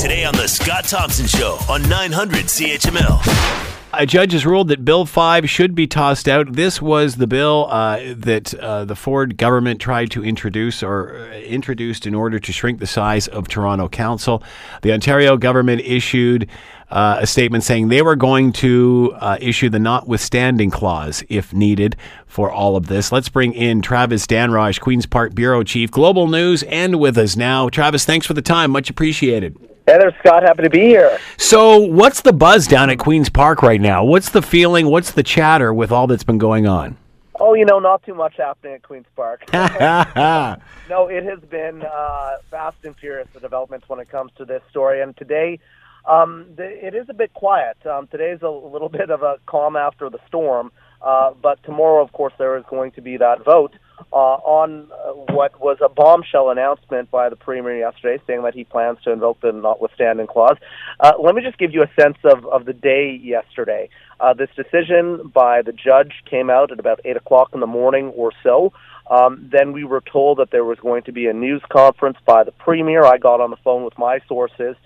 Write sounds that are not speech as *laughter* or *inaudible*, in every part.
Today on The Scott Thompson Show on 900 CHML. A judge has ruled that Bill 5 should be tossed out. This was the bill uh, that uh, the Ford government tried to introduce or uh, introduced in order to shrink the size of Toronto Council. The Ontario government issued uh, a statement saying they were going to uh, issue the notwithstanding clause if needed for all of this. Let's bring in Travis Dhanraj, Queen's Park Bureau Chief, Global News, and with us now. Travis, thanks for the time. Much appreciated. Hey there, Scott. Happy to be here. So, what's the buzz down at Queen's Park right now? What's the feeling? What's the chatter with all that's been going on? Oh, you know, not too much happening at Queen's Park. *laughs* no, it has been uh, fast and furious, the developments when it comes to this story. And today, um, the, it is a bit quiet. Um, today's a little *laughs* bit of a calm after the storm. Uh, but tomorrow, of course, there is going to be that vote uh, on uh, what was a bombshell announcement by the Premier yesterday saying that he plans to invoke the notwithstanding clause. Uh, let me just give you a sense of, of the day yesterday. Uh, this decision by the judge came out at about 8 o'clock in the morning or so. Um, then we were told that there was going to be a news conference by the Premier. I got on the phone with my sources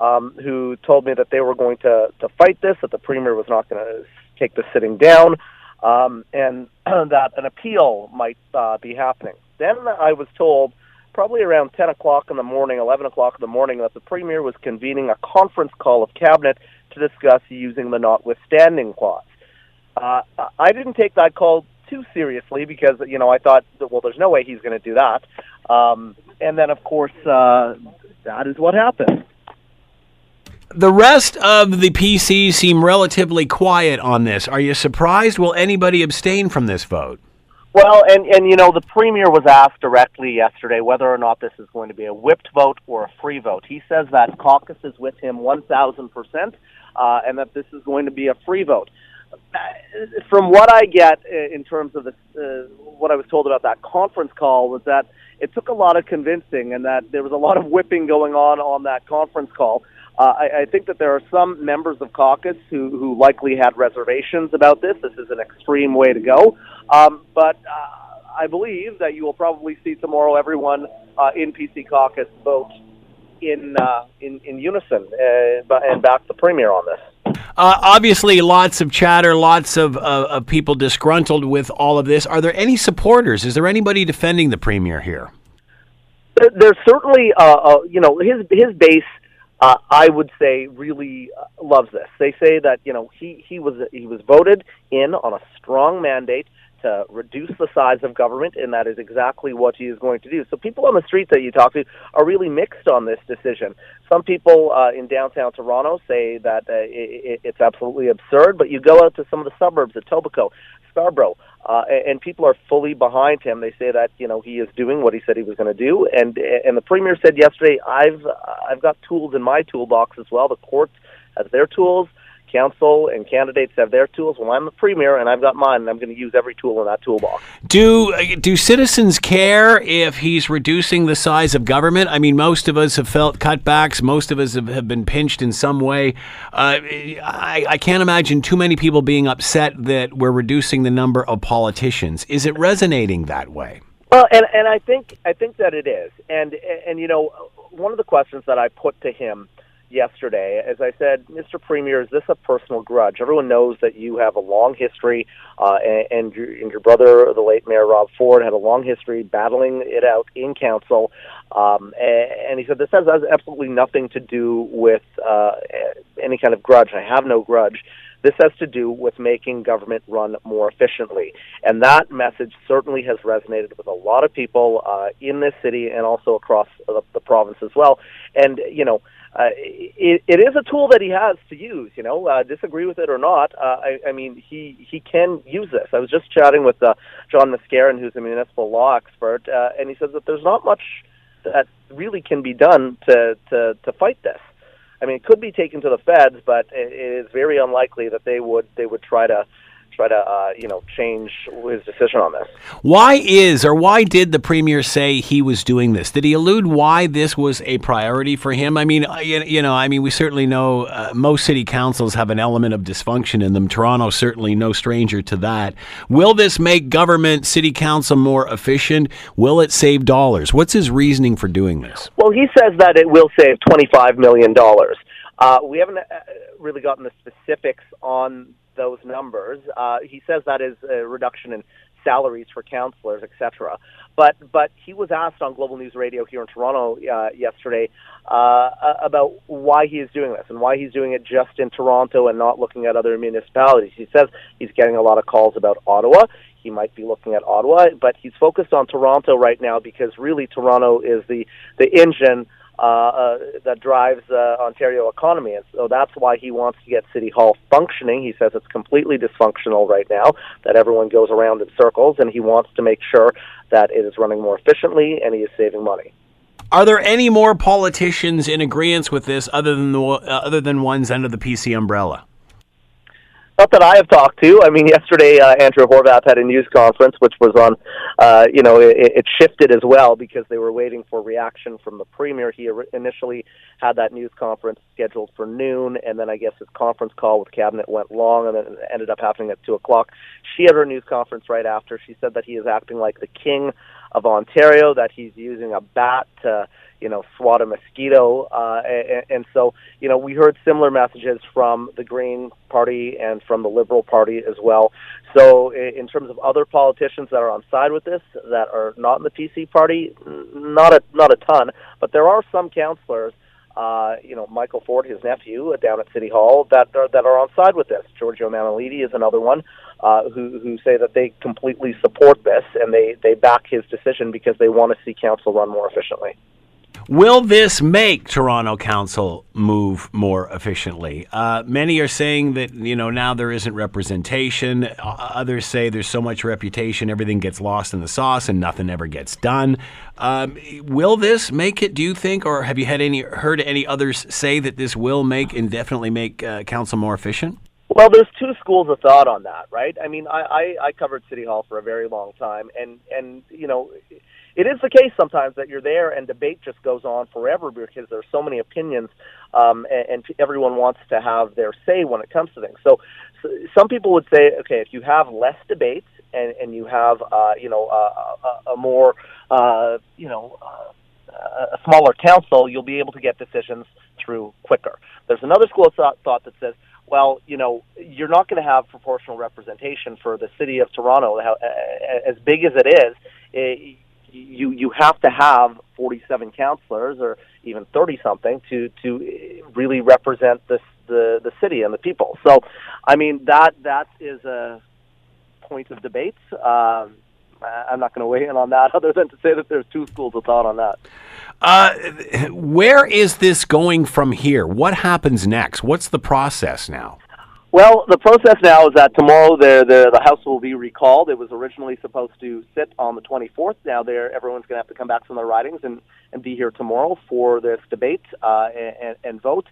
um, who told me that they were going to, to fight this, that the Premier was not going to take the sitting down um, and *clears throat* that an appeal might uh, be happening. Then I was told, probably around 10 o'clock in the morning, 11 o'clock in the morning, that the Premier was convening a conference call of Cabinet to discuss using the notwithstanding clause. Uh, I didn't take that call too seriously because, you know, I thought, well, there's no way he's going to do that. Um, and then, of course, uh, that is what happened the rest of the PCs seem relatively quiet on this. Are you surprised? Will anybody abstain from this vote? Well, and and you know, the premier was asked directly yesterday whether or not this is going to be a whipped vote or a free vote. He says that caucus is with him one thousand percent, uh, and that this is going to be a free vote. From what I get uh, in terms of the, uh, what I was told about that conference call was that it took a lot of convincing, and that there was a lot of whipping going on on that conference call. Uh, I, I think that there are some members of caucus who, who likely had reservations about this. This is an extreme way to go. Um, but uh, I believe that you will probably see tomorrow everyone uh, in PC caucus vote in, uh, in, in unison uh, and back the premier on this. Uh, obviously, lots of chatter, lots of, uh, of people disgruntled with all of this. Are there any supporters? Is there anybody defending the premier here? There's certainly, uh, uh, you know, his his base uh, I would say really uh, loves this. They say that you know he he was he was voted in on a strong mandate to reduce the size of government, and that is exactly what he is going to do. So people on the street that you talk to are really mixed on this decision. Some people uh, in downtown Toronto say that uh, it, it's absolutely absurd, but you go out to some of the suburbs, at Etobicoke, Scarborough, uh, and people are fully behind him. They say that you know he is doing what he said he was going to do, and and the premier said yesterday, I've I've got tools in my toolbox as well. The courts has their tools council and candidates have their tools. Well, I'm the premier, and I've got mine, and I'm going to use every tool in that toolbox. Do do citizens care if he's reducing the size of government? I mean, most of us have felt cutbacks. Most of us have, have been pinched in some way. Uh, I, I can't imagine too many people being upset that we're reducing the number of politicians. Is it resonating that way? Well, and and I think I think that it is, and and you know, one of the questions that I put to him yesterday. As I said, Mr. Premier, is this a personal grudge? Everyone knows that you have a long history, uh, and, and, your, and your brother, the late Mayor Rob Ford, had a long history battling it out in council. Um, and, and he said this has, has absolutely nothing to do with uh, any kind of grudge. I have no grudge. This has to do with making government run more efficiently. And that message certainly has resonated with a lot of people uh, in this city and also across the, the province as well. And, you know, uh, it, it is a tool that he has to use. You know, uh, disagree with it or not. Uh, I, I mean, he he can use this. I was just chatting with uh, John Mascarin, who's a municipal law expert, uh, and he says that there's not much that really can be done to to to fight this. I mean, it could be taken to the feds, but it is very unlikely that they would they would try to try to uh, you know change his decision on this. Why is or why did the premier say he was doing this? Did he allude why this was a priority for him? I mean, you know, I mean, we certainly know uh, most city councils have an element of dysfunction in them. Toronto certainly no stranger to that. Will this make government, city council more efficient? Will it save dollars? What's his reasoning for doing this? Well, he says that it will save twenty five million dollars. Uh, we haven't uh, really gotten the specifics on those numbers. Uh, he says that is a reduction in salaries for counselors, etc. But but he was asked on Global News Radio here in Toronto uh, yesterday uh, about why he is doing this and why he's doing it just in Toronto and not looking at other municipalities. He says he's getting a lot of calls about Ottawa. He might be looking at Ottawa, but he's focused on Toronto right now because really Toronto is the the engine uh, uh, that drives uh, Ontario economy, and so that's why he wants to get City Hall functioning. He says it's completely dysfunctional right now; that everyone goes around in circles, and he wants to make sure that it is running more efficiently and he is saving money. Are there any more politicians in agreement with this, other than the uh, other than ones under the PC umbrella? Not that I have talked to. I mean, *laughs* yesterday uh, Andrea Horwath had a news conference, which was on, uh, you know, it, it shifted as well because they were waiting for reaction from the premier. He initially had that news conference scheduled for noon, and then I guess his conference call with cabinet went long, and then ended up happening at two o'clock. She had her news conference right after. She said that he is acting like the king of Ontario, that he's using a bat to you know, swat a mosquito. Uh, and, and so, you know, we heard similar messages from the Green Party and from the Liberal Party as well. So, in terms of other politicians that are on side with this, that are not in the PC party, not a not a ton, but there are some councillors. Uh, you know, Michael Ford, his nephew, uh, down at City Hall, that are, that are on side with this. Giorgio Mammoliti is another one uh, who who say that they completely support this and they they back his decision because they want to see council run more efficiently. Will this make Toronto Council move more efficiently? Uh, many are saying that you know now there isn't representation. Others say there's so much reputation, everything gets lost in the sauce, and nothing ever gets done. Um, will this make it? Do you think, or have you had any heard any others say that this will make and definitely make uh, council more efficient? Well, there's two schools of thought on that, right? I mean, I, I, I covered City Hall for a very long time, and and you know it is the case sometimes that you're there and debate just goes on forever because there's so many opinions um, and, and everyone wants to have their say when it comes to things. So, so some people would say, okay, if you have less debates and, and you have, uh, you know, uh, a, a more, uh, you know, uh, a smaller council, you'll be able to get decisions through quicker. There's another school of thought that says, well, you know, you're not going to have proportional representation for the city of Toronto, as big as it is. It, you you have to have 47 counselors or even 30 something to to really represent this the the city and the people. So, I mean that that is a point of debate. Um, I'm not going to weigh in on that, *laughs* other than to say that there's two schools of thought on that. Uh, where is this going from here? What happens next? What's the process now? Well, the process now is that tomorrow the, the the House will be recalled. It was originally supposed to sit on the 24th. Now there, everyone's going to have to come back from their ridings and, and be here tomorrow for this debate uh, and, and vote.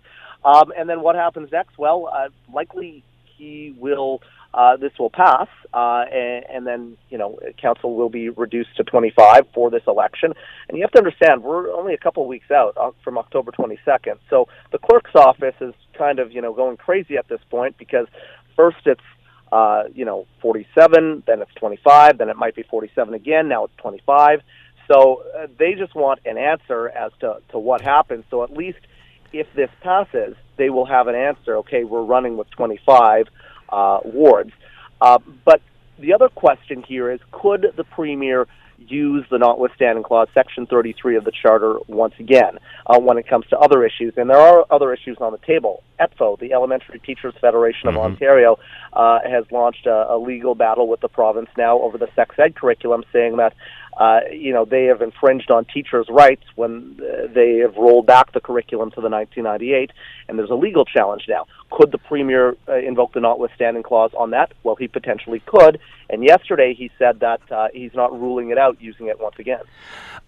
Um, and then what happens next? Well, uh, likely he will uh, this will pass, uh, and, and then you know council will be reduced to 25 for this election. And you have to understand, we're only a couple of weeks out uh, from October 22nd, so the clerk's office is kind of you know going crazy at this point because first it's uh, you know 47, then it's 25, then it might be 47 again. Now it's 25. So uh, they just want an answer as to, to what happens. So at least if this passes, they will have an answer. Okay, we're running with 25 uh, wards. Uh, but the other question here is could the premier use the notwithstanding clause, section 33 of the charter, once again uh, when it comes to other issues? And there are other issues on the table. ETFO, the Elementary Teachers Federation of mm-hmm. Ontario, uh, has launched a, a, legal battle with the province now over the sex ed curriculum, saying that uh, you know, they have infringed on teachers' rights when uh, they have rolled back the curriculum to the 1998, and there's a legal challenge now. Could the premier uh, invoke the notwithstanding clause on that? Well, he potentially could. And yesterday he said that uh, he's not ruling it out using it once again.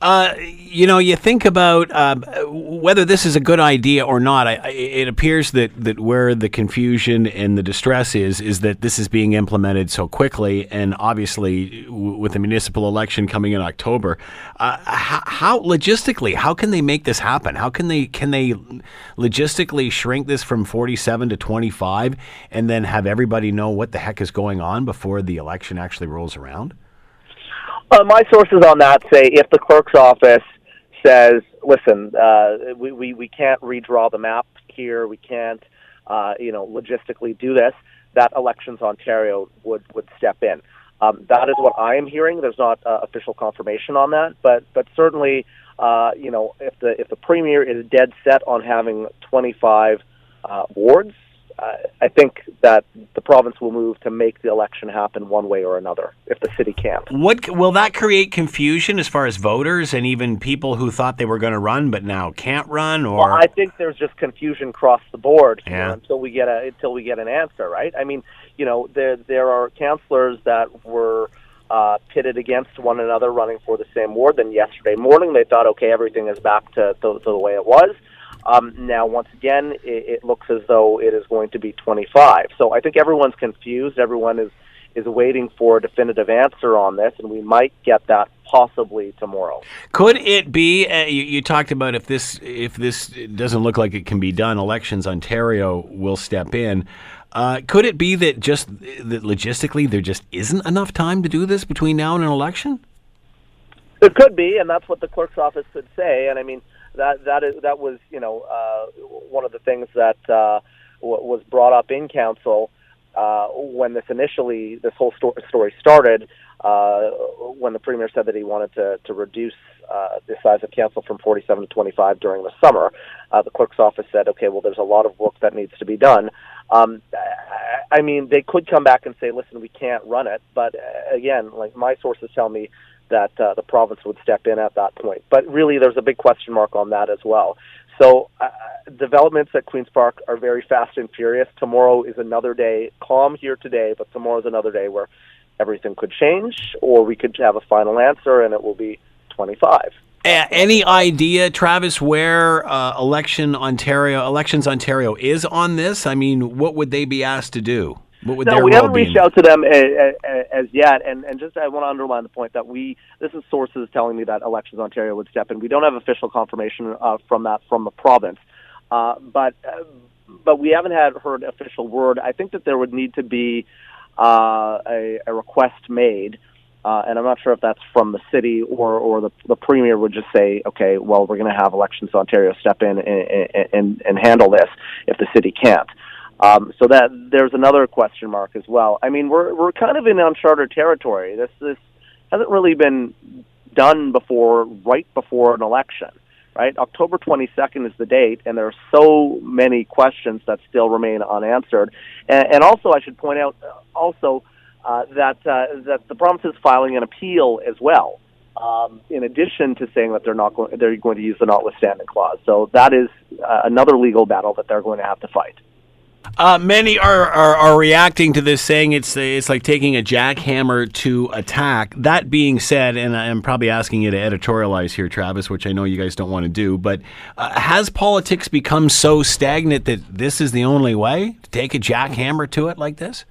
Uh, you know, you think about uh, whether this is a good idea or not. I, I, it appears that, that where the confusion and the distress is, is that this is being implemented so quickly, and obviously w- with the municipal election coming in October, uh, how, how, logistically how can they make this happen? How can they can they logistically shrink this from forty seven to twenty five, and then have everybody know what the heck is going on before the election actually rolls around? Uh, my sources on that say if the clerk's office says, "Listen, uh, we, we we can't redraw the map here. We can't, uh, you know, logistically do this," that Elections Ontario would would step in. Um, that is what I am hearing. There's not uh, official confirmation on that, but but certainly, uh, you know, if the if the premier is dead set on having 25 uh, wards, uh, I think that the province will move to make the election happen one way or another if the city can't. What will that create confusion as far as voters and even people who thought they were going to run but now can't run? Or well, I think there's just confusion across the board yeah. until we get a until we get an answer, right? I mean, you know, there there are councillors that were. Uh, pitted against one another running for the same ward. Then yesterday morning, they thought, okay, everything is back to, to, to the way it was. Um, now, once again, it, it looks as though it is going to be 25. So I think everyone's confused. Everyone is is waiting for a definitive answer on this, and we might get that possibly tomorrow. Could it be? Uh, you, you, talked about if this if this doesn't look like it can be done, Elections Ontario will step in. Uh, could it be that just that logistically there just isn't enough time to do this between now and an election? It could be, and that's what the clerk's office could say. And I mean, that that is that was you know uh, one of the things that uh, w- was brought up in council uh, when this initially this whole sto- story started. Uh, when the premier said that he wanted to to reduce uh, the size of council from 47 to 25 during the summer, uh, the clerk's office said, "Okay, well, there's a lot of work that needs to be done." Um, I mean, they could come back and say, "Listen, we can't run it," but uh, again, like my sources tell me that uh, the province would step in at that point. But really, there's a big question mark on that as well. So, uh, developments at Queen's Park are very fast and furious. Tomorrow is another day, calm here today, but tomorrow is another day where everything could change, or we could have a final answer and it will be 25. Uh, any idea, Travis, where uh, election Ontario, elections Ontario is on this? I mean, what would they be asked to do? no, we haven't reached out to them as, as, yet, and and just I want to underline the point that we this is sources telling me that Elections Ontario would step in. We don't have official confirmation uh, from that from the province, uh, but uh, but we haven't had heard official word. I think that there would need to be uh, a, a request made. Uh, and I'm not sure if that's from the city or, or the, the premier would just say, okay, well, we're going to have Elections Ontario step in and, and, and handle this if the city can't. Um, so that there's another question mark as well. I mean, we're we're kind of in uncharted territory. This this hasn't really been done before, right before an election, right? October 22nd is the date, and there are so many questions that still remain unanswered. And, and also, I should point out also uh, that uh, that the province is filing an appeal as well. Um, in addition to saying that they're not going, they're going to use the notwithstanding clause. So that is uh, another legal battle that they're going to have to fight. Uh, many are, are, are reacting to this, saying it's it's like taking a jackhammer to attack. That being said, and I'm probably asking you to editorialize here, Travis, which I know you guys don't want to do, but uh, has politics become so stagnant that this is the only way to take a jackhammer to it like this?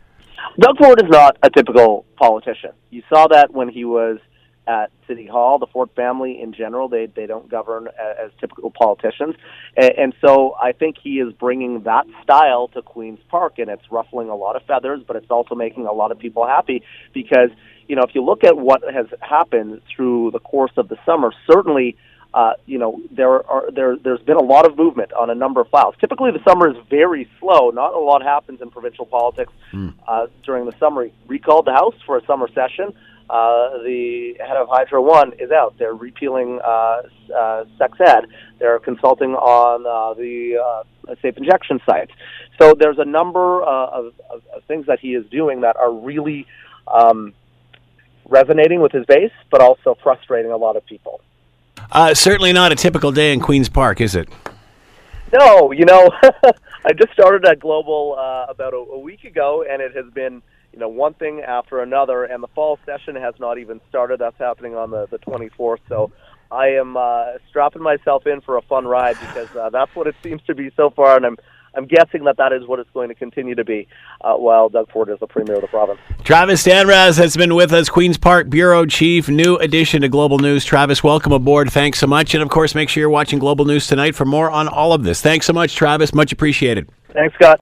Doug Ford is not a typical politician. You saw that when he was at City Hall. The Ford family, in general, they they don't govern as, as typical politicians, and, and so I think he is bringing that style to Queens Park, and it's ruffling a lot of feathers, but it's also making a lot of people happy because you know if you look at what has happened through the course of the summer, certainly. Uh, you know there are there there's been a lot of movement on a number of files. Typically, the summer is very slow. Not a lot happens in provincial politics mm. uh, during the summer. Recalled the House for a summer session. Uh, the head of Hydro One is out. They're repealing uh, uh, sex ed. They're consulting on uh, the uh, safe injection sites. So there's a number uh, of, of, of things that he is doing that are really um, resonating with his base, but also frustrating a lot of people. Uh, certainly not a typical day in Queens Park, is it? No, you know, *laughs* I just started at Global uh, about a, a week ago, and it has been you know one thing after another, and the fall session has not even started. That's happening on the the 24th. So I am uh, strapping myself in for a fun ride because uh, that's what it seems to be so far, and I'm I'm guessing that that is what it's going to continue to be uh, while Doug Ford is the premier of the province. Travis Dhanraj has been with us, Queen's Park Bureau Chief, new addition to Global News. Travis, welcome aboard. Thanks so much. And of course, make sure you're watching Global News tonight for more on all of this. Thanks so much, Travis. Much appreciated. Thanks, Scott.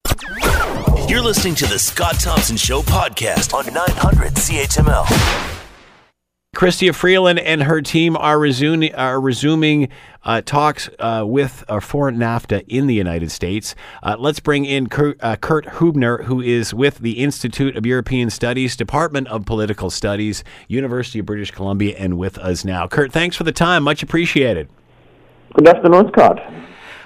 You're listening to the Scott Thompson Show podcast on 900 CHML. Chrystia Freeland and her team are resuming, are resuming uh, talks uh, with uh, for NAFTA in the United States. Uh, let's bring in Kurt, uh, Kurt Hubner, who is with the Institute of European Studies, Department of Political Studies, University of British Columbia, and with us now. Kurt, thanks for the time. Much appreciated. Good afternoon, Scott.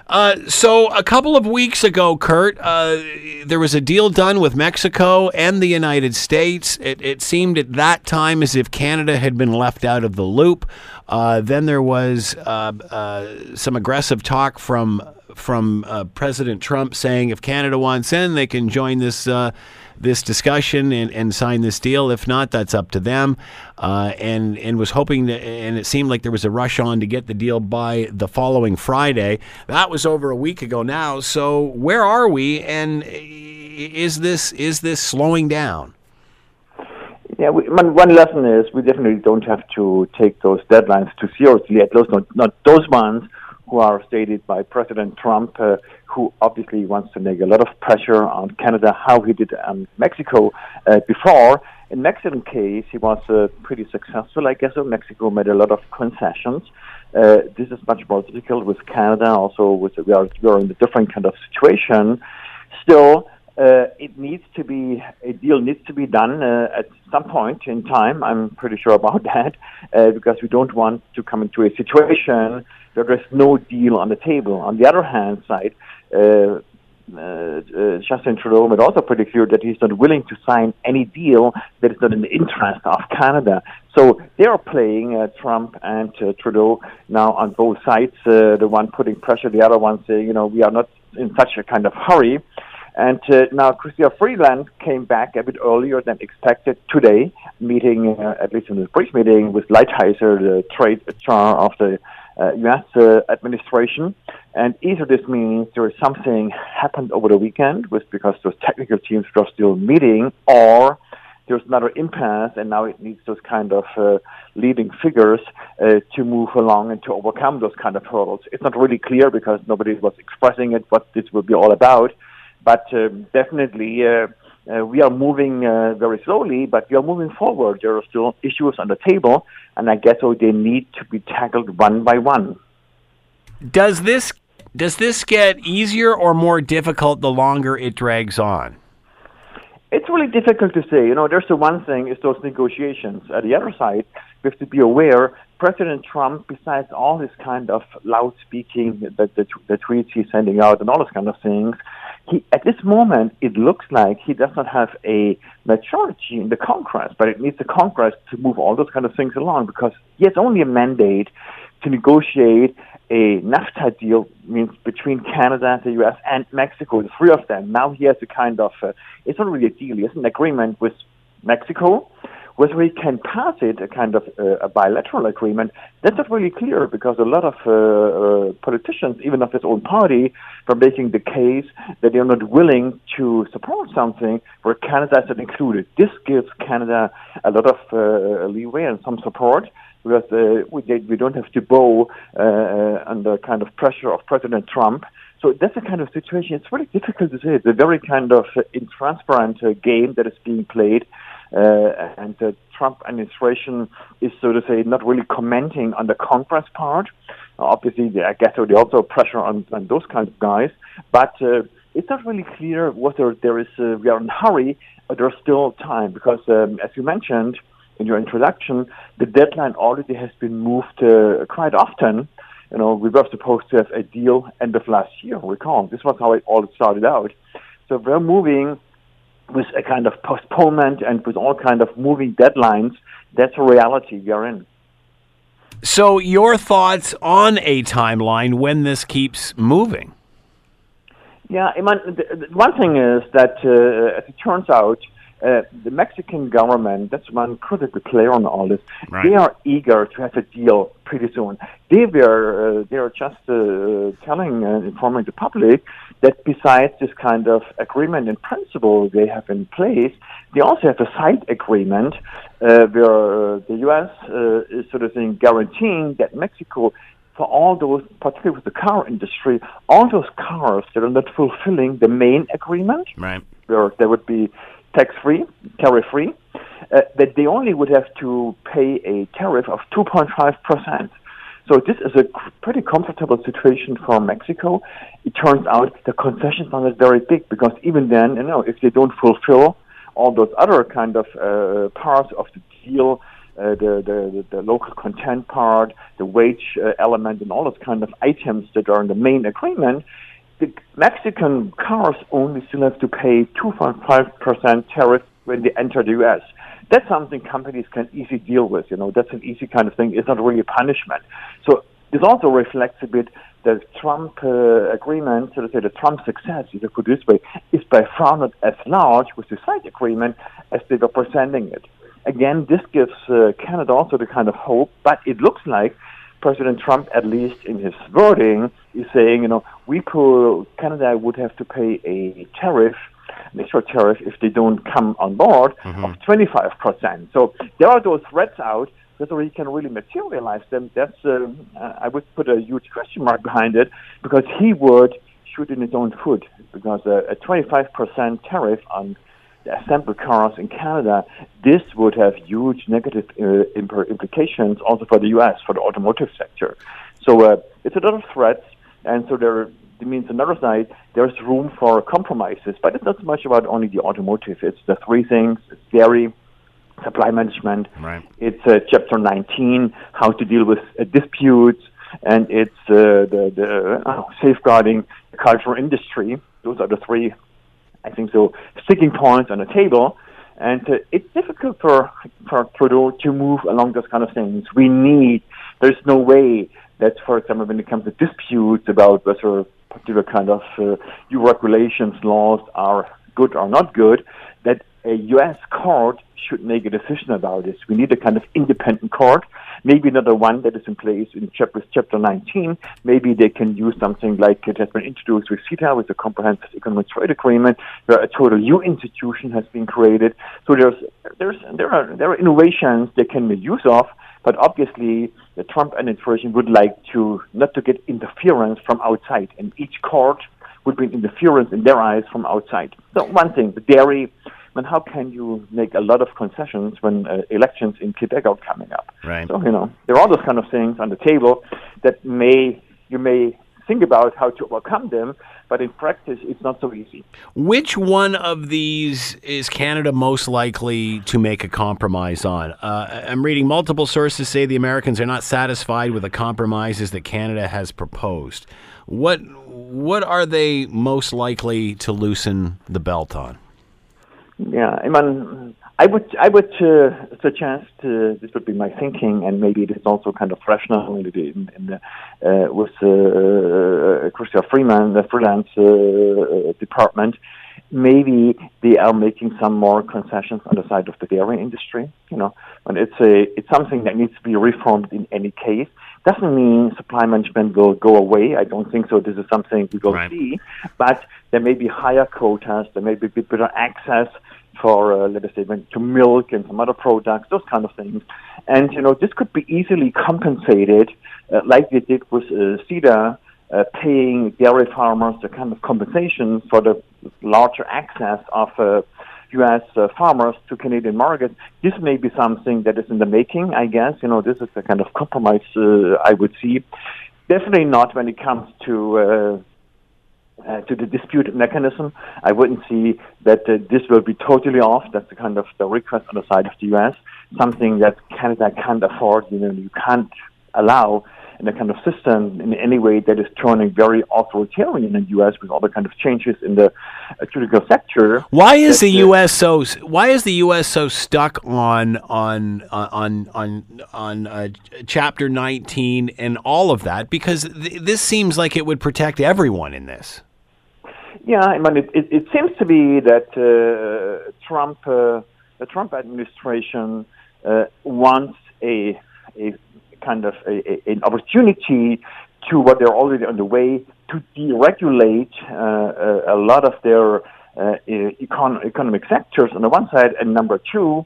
Uh, so a couple of weeks ago, Kurt, uh, there was a deal done with Mexico and the United States. It, it, seemed at that time as if Canada had been left out of the loop. Uh, then there was uh, uh, some aggressive talk from from President Trump saying if Canada wants in, they can join this this discussion and, and sign this deal. If not, that's up to them. Uh, and and was hoping to, and it seemed like there was a rush on to get the deal by the following Friday. That was over a week ago now. So where are we? And is this is this slowing down? Yeah, we, one, one lesson is we definitely don't have to take those deadlines too seriously. At least not, not those ones who are stated by President Trump, uh, who obviously wants to make a lot of pressure on Canada, how he did on Mexico uh, before. In Mexican case, he was uh, pretty successful, I guess. So Mexico made a lot of concessions. Uh, this is much more difficult with Canada. Also, with we are we are in a different kind of situation. Still, uh, it needs to be a deal needs to be done uh, at some point in time. I'm pretty sure about *laughs* that uh, because we don't want to come into a situation where there's no deal on the table. On the other hand, side, uh, uh, uh, Justin Trudeau made also pretty clear that he's not willing to sign any deal that is not in the interest of Canada. So they are playing uh, Trump and uh, Trudeau now on both sides. Uh, the one putting pressure, the other one saying, you know, we are not in such a kind of hurry. And uh, now Chrystia Freeland came back a bit earlier than expected today, meeting, uh, at least in the brief meeting, with Lighthizer, the trade czar of the uh, U.S. Uh, administration. And either this means there is something happened over the weekend with because those technical teams are still meeting, or there's another impasse, and now it needs those kind of uh, leading figures uh, to move along and to overcome those kind of hurdles. It's not really clear because nobody was expressing it what this will be all about. But um, definitely, uh, uh, we are moving uh, very slowly, but we are moving forward. There are still issues on the table, and I guess they need to be tackled one by one. Does this does this get easier or more difficult the longer it drags on? It's really difficult to say. You know, there's the one thing is those negotiations. At the other side, we have to be aware President Trump, besides all this kind of loud speaking, the, the, the tweets he's sending out and all those kind of things, he, at this moment, it looks like he does not have a majority in the Congress, but it needs the Congress to move all those kind of things along because he has only a mandate to negotiate a NAFTA deal means between Canada, the U.S., and Mexico, the three of them. Now he has a kind of, uh, it's not really a deal, has an agreement with Mexico, whether he can pass it, a kind of uh, a bilateral agreement, that's not really clear because a lot of uh, uh, politicians, even of his own party, are making the case that they are not willing to support something where Canada is not included. This gives Canada a lot of uh, leeway and some support because uh, we, we don't have to bow uh, under kind of pressure of President Trump. So that's the kind of situation. It's really difficult to say. It's a very kind of intransparent game that is being played. Uh, and the Trump administration is, so to say, not really commenting on the Congress part. Uh, obviously, I guess there also pressure on, on those kinds of guys, but uh, it's not really clear whether there is uh, we are in a hurry or there's still time because, um, as you mentioned in your introduction, the deadline already has been moved uh, quite often. You know, we were supposed to have a deal end of last year. We can't. this was how it all started out. So we're moving with a kind of postponement and with all kind of moving deadlines. That's a reality we are in. So, your thoughts on a timeline when this keeps moving? Yeah, I mean, one thing is that, uh, as it turns out, uh, the Mexican government, that's one critical player on all this, Right. they are eager to have a deal pretty soon. They were, uh, they are just uh, telling, uh, informing the public that besides this kind of agreement in principle they have in place, they also have a side agreement uh, where uh, the U.S. Uh, is sort of saying guaranteeing that Mexico for all those, particularly with the car industry, all those cars that are not fulfilling the main agreement, Right. where they would be tax-free, tariff-free, uh, that they only would have to pay a tariff of 2.5 percent. So this is a pretty comfortable situation for Mexico. It turns out the concessions are not very big because even then, you know, if they don't fulfill all those other kind of uh, parts of the deal, uh, the, the, the local content part, the wage uh, element, and all those kind of items that are in the main agreement, the Mexican cars only still have to pay 2.5% tariff when they enter the U.S. That's something companies can easily deal with. You know, that's an easy kind of thing. It's not really a punishment. So this also reflects a bit the Trump uh, agreement, so to say, the Trump success, if I put it this way, is by far not as large with the side agreement as they were presenting it. Again, this gives uh, Canada also the kind of hope, but it looks like President Trump, at least in his wording, is saying, you know, we pull, Canada would have to pay a tariff, an extra tariff, if they don't come on board of 25%. So there are those threats out. Whether he can really materialize them, that's, um, uh, I would put a huge question mark behind it, because he would shoot in his own foot, because a, a 25% tariff on assembled cars in Canada, this would have huge negative uh, imp- implications also for the U.S. for the automotive sector. So uh, it's a lot of threats, and so there it means another side there's room for compromises, but it's not so much about only the automotive. It's the three things: it's dairy, supply management, Right. it's uh, Chapter 19, how to deal with uh, disputes, and it's uh, the, the uh, safeguarding the cultural industry. Those are the three, I think, so sticking points on the table. And uh, it's difficult for, for Trudeau to move along those kind of things. We need, there's no way that, for example, when it comes to disputes about whether particular kind of uh, new regulations, laws are good or not good, that a U.S. court should make a decision about this. We need a kind of independent court, maybe not the one that is in place in chapter, chapter 19. Maybe they can use something like it has been introduced with CETA, with the Comprehensive Economic Trade Agreement, where a total new institution has been created. So there's, there's, there, are, there are innovations they can make use of, but obviously the Trump administration would like to not to get interference from outside, and each court would bring interference in their eyes from outside. So one thing, the dairy, Mean, how can you make a lot of concessions when uh, elections in Quebec are coming up? Right. So you know there are all those kind of things on the table that may you may think about how to overcome them, but in practice it's not so easy. Which one of these is Canada most likely to make a compromise on? Uh, I'm reading multiple sources say the Americans are not satisfied with the compromises that Canada has proposed. What what are they most likely to loosen the belt on? Yeah, I mean, I would, I would uh, suggest uh, this would be my thinking, and maybe it is also kind of rational in in, the, uh, with uh, Chrystia Freeland, the freelance uh, department. Maybe they are making some more concessions on the side of the dairy industry. You know, and it's a it's something that needs to be reformed in any case. Doesn't mean supply management will go away. I don't think so. This is something we will Right. see, but there may be higher quotas. There may be a bit better access for, uh, let us say, to milk and some other products, those kind of things. And, you know, this could be easily compensated, uh, like they did with uh, CETA, uh, paying dairy farmers the kind of compensation for the larger access of uh, U.S. Uh, farmers to Canadian markets. This may be something that is in the making, I guess. You know, this is a kind of compromise uh, I would see. Definitely not when it comes to uh, uh, to the dispute mechanism. I wouldn't see that uh, this will be totally off. That's the kind of the request on the side of the U.S. Something that Canada can't afford. You know, you can't allow in a kind of system in any way that is turning very authoritarian in the U.S. with all the kind of changes in the uh, judicial sector. Why is the U.S. so Why is the U.S. so stuck on on on on on uh, Chapter 19 and all of that? Because th- this seems like it would protect everyone in this. Yeah, I mean, it, it, it seems to be that uh, Trump, uh, the Trump administration, uh, wants a a kind of a, a, an opportunity to what they're already on the way to deregulate uh, a, a lot of their uh, econ- economic sectors on the one side, and number two,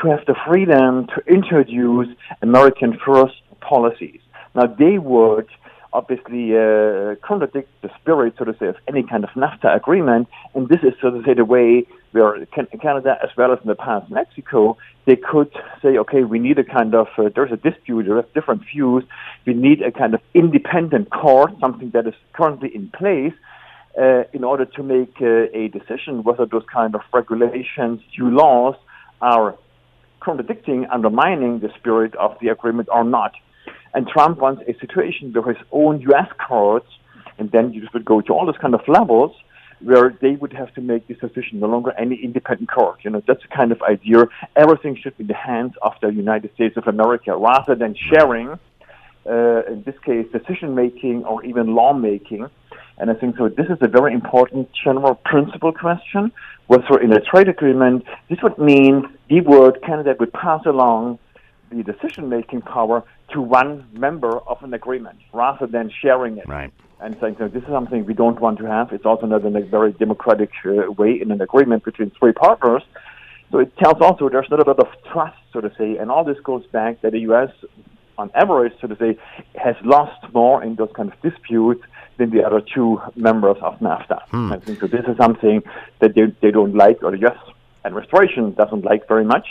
to have the freedom to introduce American first policies. Now, they would obviously uh, contradict the spirit, so to say, of any kind of NAFTA agreement. And this is, so to say, the way where Canada, as well as in the past Mexico, they could say, okay, we need a kind of, uh, there's a dispute, there are different views, we need a kind of independent court, something that is currently in place, uh, in order to make uh, a decision whether those kind of regulations, new laws, are contradicting, undermining the spirit of the agreement or not. And Trump wants a situation where his own U.S. courts, and then you would go to all those kind of levels, where they would have to make this decision, no longer any independent court. You know, that's the kind of idea. Everything should be in the hands of the United States of America, rather than sharing, uh, in this case, decision making or even law making. And I think so. This is a very important general principle question. Whether in a trade agreement, this would mean the word Canada would pass along the decision making power to one member of an agreement rather than sharing it. Right. And saying so this is something we don't want to have. It's also not in a very democratic uh, way in an agreement between three partners. So it tells also there's not a lot of trust, so to say, and all this goes back that the U.S. on average, so to say, has lost more in those kind of disputes than the other two members of NAFTA. Hmm. I think so. This is something that they, they don't like, or the U.S. administration doesn't like very much,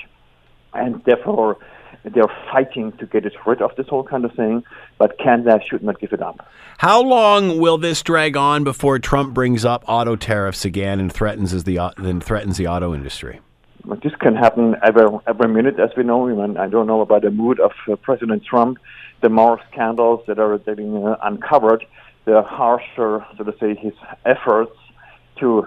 and therefore they're fighting to get it rid of this whole kind of thing, but Canada should not give it up. How long will this drag on before Trump brings up auto tariffs again and threatens the then threatens the auto industry? This can happen every every minute, as we know. I don't know about the mood of uh, President Trump. The more scandals that are getting uh, uncovered, the harsher, so to say, his efforts to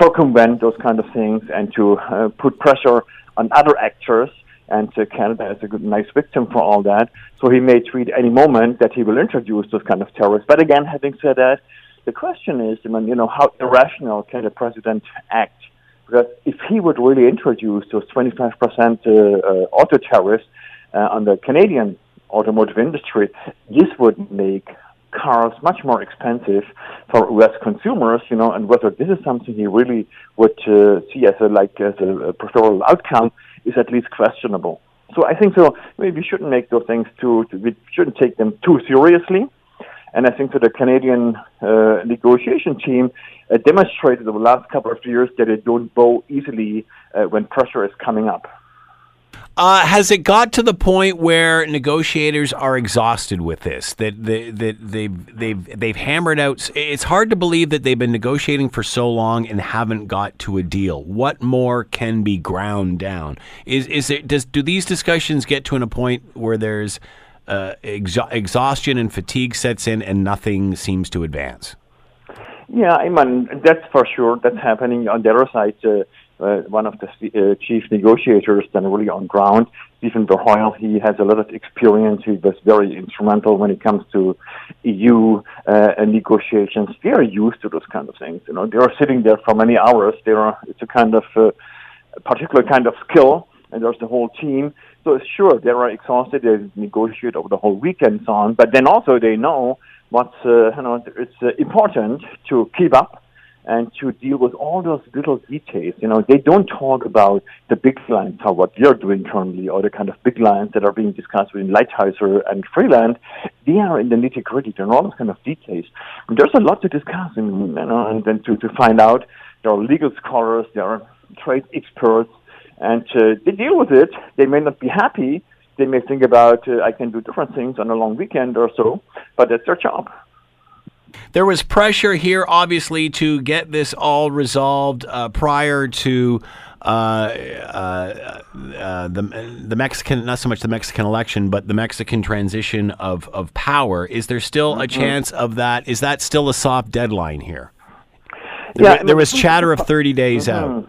circumvent those kind of things and to uh, put pressure on other actors and uh, Canada is a good, nice victim for all that. So he may tweet any moment that he will introduce those kind of tariffs. But again, having said that, the question is, I mean, you know, how irrational can the president act? Because if he would really introduce those 25% uh, uh, auto tariffs uh, on the Canadian automotive industry, this would make cars much more expensive for U.S. consumers, you know, and whether this is something he really would uh, see as a like as a preferable outcome is at least questionable. So I think so. Maybe we shouldn't make those things too. We shouldn't take them too seriously. And I think that the Canadian uh, negotiation team uh, demonstrated over the last couple of years that they don't bow easily uh, when pressure is coming up. Uh, has it got to the point where negotiators are exhausted with this? That they, that they've they've they've hammered out. It's hard to believe that they've been negotiating for so long and haven't got to a deal. What more can be ground down? Is is it does do these discussions get to a point where there's uh, exhaustion and fatigue sets in and nothing seems to advance? Yeah, I mean that's for sure. That's happening on the other side. Uh, uh, one of the uh, chief negotiators then really on ground. Stephen Verheul, he has a lot of experience. He was very instrumental when it comes to EU uh, negotiations. They are used to those kind of things. You know, they are sitting there for many hours. They are, it's a kind of uh, a particular kind of skill, and there's the whole team. So sure, they are exhausted. They negotiate over the whole weekend and so on. But then also they know what's uh, you know it's uh, important to keep up and to deal with all those little details. You know, they don't talk about the big lines, how what we are doing currently, or the kind of big lines that are being discussed between Lighthizer and Freeland. They are in the nitty gritty and all those kind of details. And there's a lot to discuss, and, you know, and then to, to find out. There are legal scholars, there are trade experts, and uh, they deal with it. They may not be happy. They may think about, uh, I can do different things on a long weekend or so, but that's their job. There was pressure here, obviously, to get this all resolved uh, prior to uh, uh, uh, the the Mexican, not so much the Mexican election, but the Mexican transition of, of power. Is there still a chance of that? Is that still a soft deadline here? There, Yeah, there was chatter of 30 days out.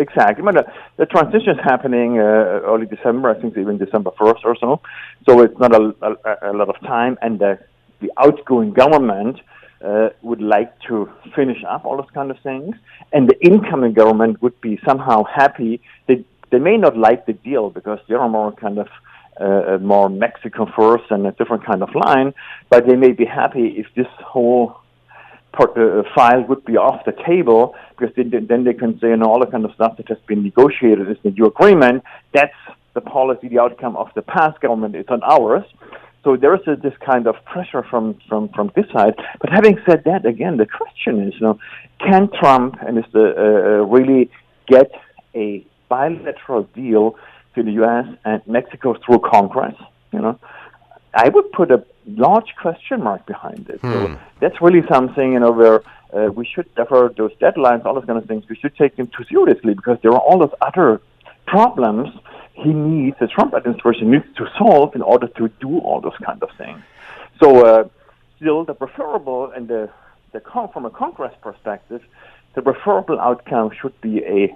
Exactly. But the, the transition is happening uh, early December. I think even December 1st or so. So it's not a, a, a lot of time. And the, the outgoing government uh, would like to finish up all those kind of things. And the incoming government would be somehow happy. They, they may not like the deal because they are more kind of uh, more Mexico first and a different kind of line. But they may be happy if this whole part, uh, file would be off the table because then, then they can say, you know, all the kind of stuff that has been negotiated is the new agreement. That's the policy, the outcome of the past government. It's on ours. So there is a, this kind of pressure from, from, from this side. But having said that, again, the question is, you know, can Trump and is the, uh, really get a bilateral deal to the U.S. and Mexico through Congress? You know, I would put a large question mark behind it. So that's really something, you know, where uh, we should defer those deadlines, all those kind of things. We should take them too seriously because there are all those other problems he needs, the Trump administration needs to solve in order to do all those kind of things. So, uh, still, the preferable and the, the from a Congress perspective, the preferable outcome should be a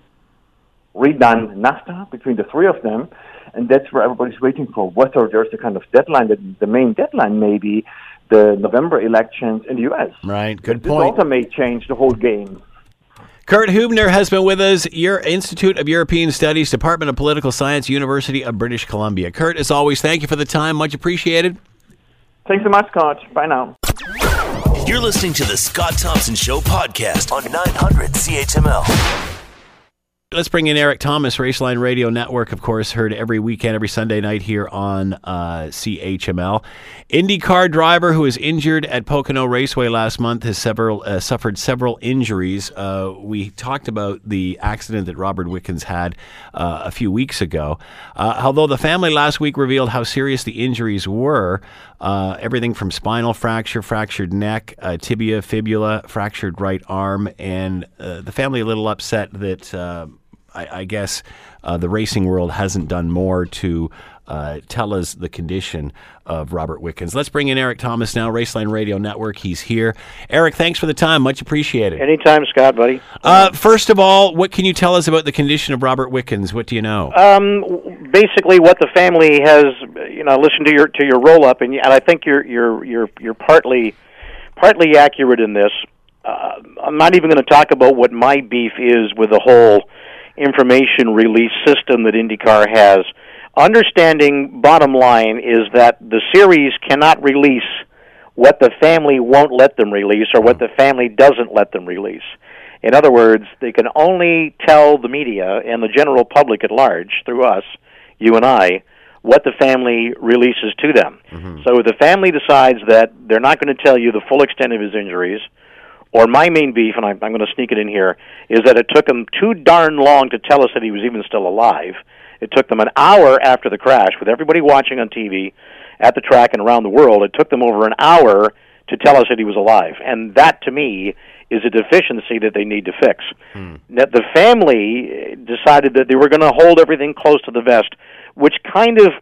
redone NAFTA between the three of them, and that's where everybody's waiting for. Whether there's a kind of deadline, that the main deadline may be the November elections in the U.S. Right. Good This point. also may change the whole game. Kurt Hubner has been with us, your Institute of European Studies, Department of Political Science, University of British Columbia. Kurt, as always, thank you for the time. Much appreciated. Thanks so much, Scott. Bye now. You're listening to the Scott Thompson Show podcast on 900 CHML. Let's bring in Eric Thomas, Raceline Radio Network, of course, heard every weekend, every Sunday night here on uh, CHML. IndyCar driver who was injured at Pocono Raceway last month has several, uh, suffered several injuries. Uh, we talked about the accident that Robert Wickens had uh, a few weeks ago. Uh, although the family last week revealed how serious the injuries were, uh, everything from spinal fracture, fractured neck, tibia, fibula, fractured right arm, and the family a little upset that I, I guess uh, the racing world hasn't done more to uh, tell us the condition of Robert Wickens. Let's bring in Eric Thomas now, Raceline Radio Network. He's here. Eric, thanks for the time. Much appreciated. Anytime, Scott, buddy. Uh, first of all, what can you tell us about the condition of Robert Wickens? What do you know? Um, basically, what the family has, you know, listened to your to your roll up, and, and I think you're you're you're you're partly partly accurate in this. Uh, I'm not even going to talk about what my beef is with the whole information release system that IndyCar has. Understanding, bottom line, is that the series cannot release what the family won't let them release or what the family doesn't let them release. In other words, they can only tell the media and the general public at large, through us, you and I, what the family releases to them. Mm-hmm. So if the family decides that they're not going to tell you the full extent of his injuries, or my main beef, and I'm, I'm going to sneak it in here, is that it took them too darn long to tell us that he was even still alive. It took them an hour after the crash, with everybody watching on TV, at the track and around the world. It took them over an hour to tell us that he was alive, and that to me is a deficiency that they need to fix. Hmm. That the family decided that they were going to hold everything close to the vest, which kind of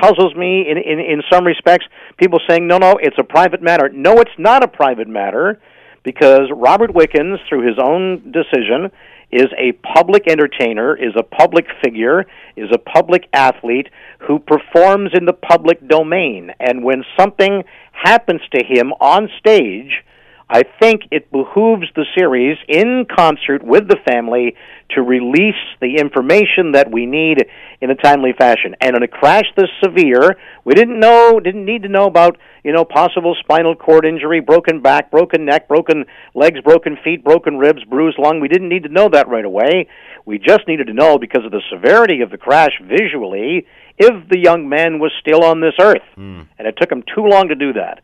puzzles me in, in in some respects. People saying, "No, no, it's a private matter." No, it's not a private matter because Robert Wickens, through his own decision, is a public entertainer, is a public figure, is a public athlete who performs in the public domain. And when something happens to him on stage, I think it behooves the series, in concert with the family, to release the information that we need in a timely fashion. And in a crash this severe, we didn't know, didn't need to know about, you know, possible spinal cord injury, broken back, broken neck, broken legs, broken feet, broken ribs, bruised lung. We didn't need to know that right away. We just needed to know because of the severity of the crash visually if the young man was still on this earth. Hmm. And it took him too long to do that.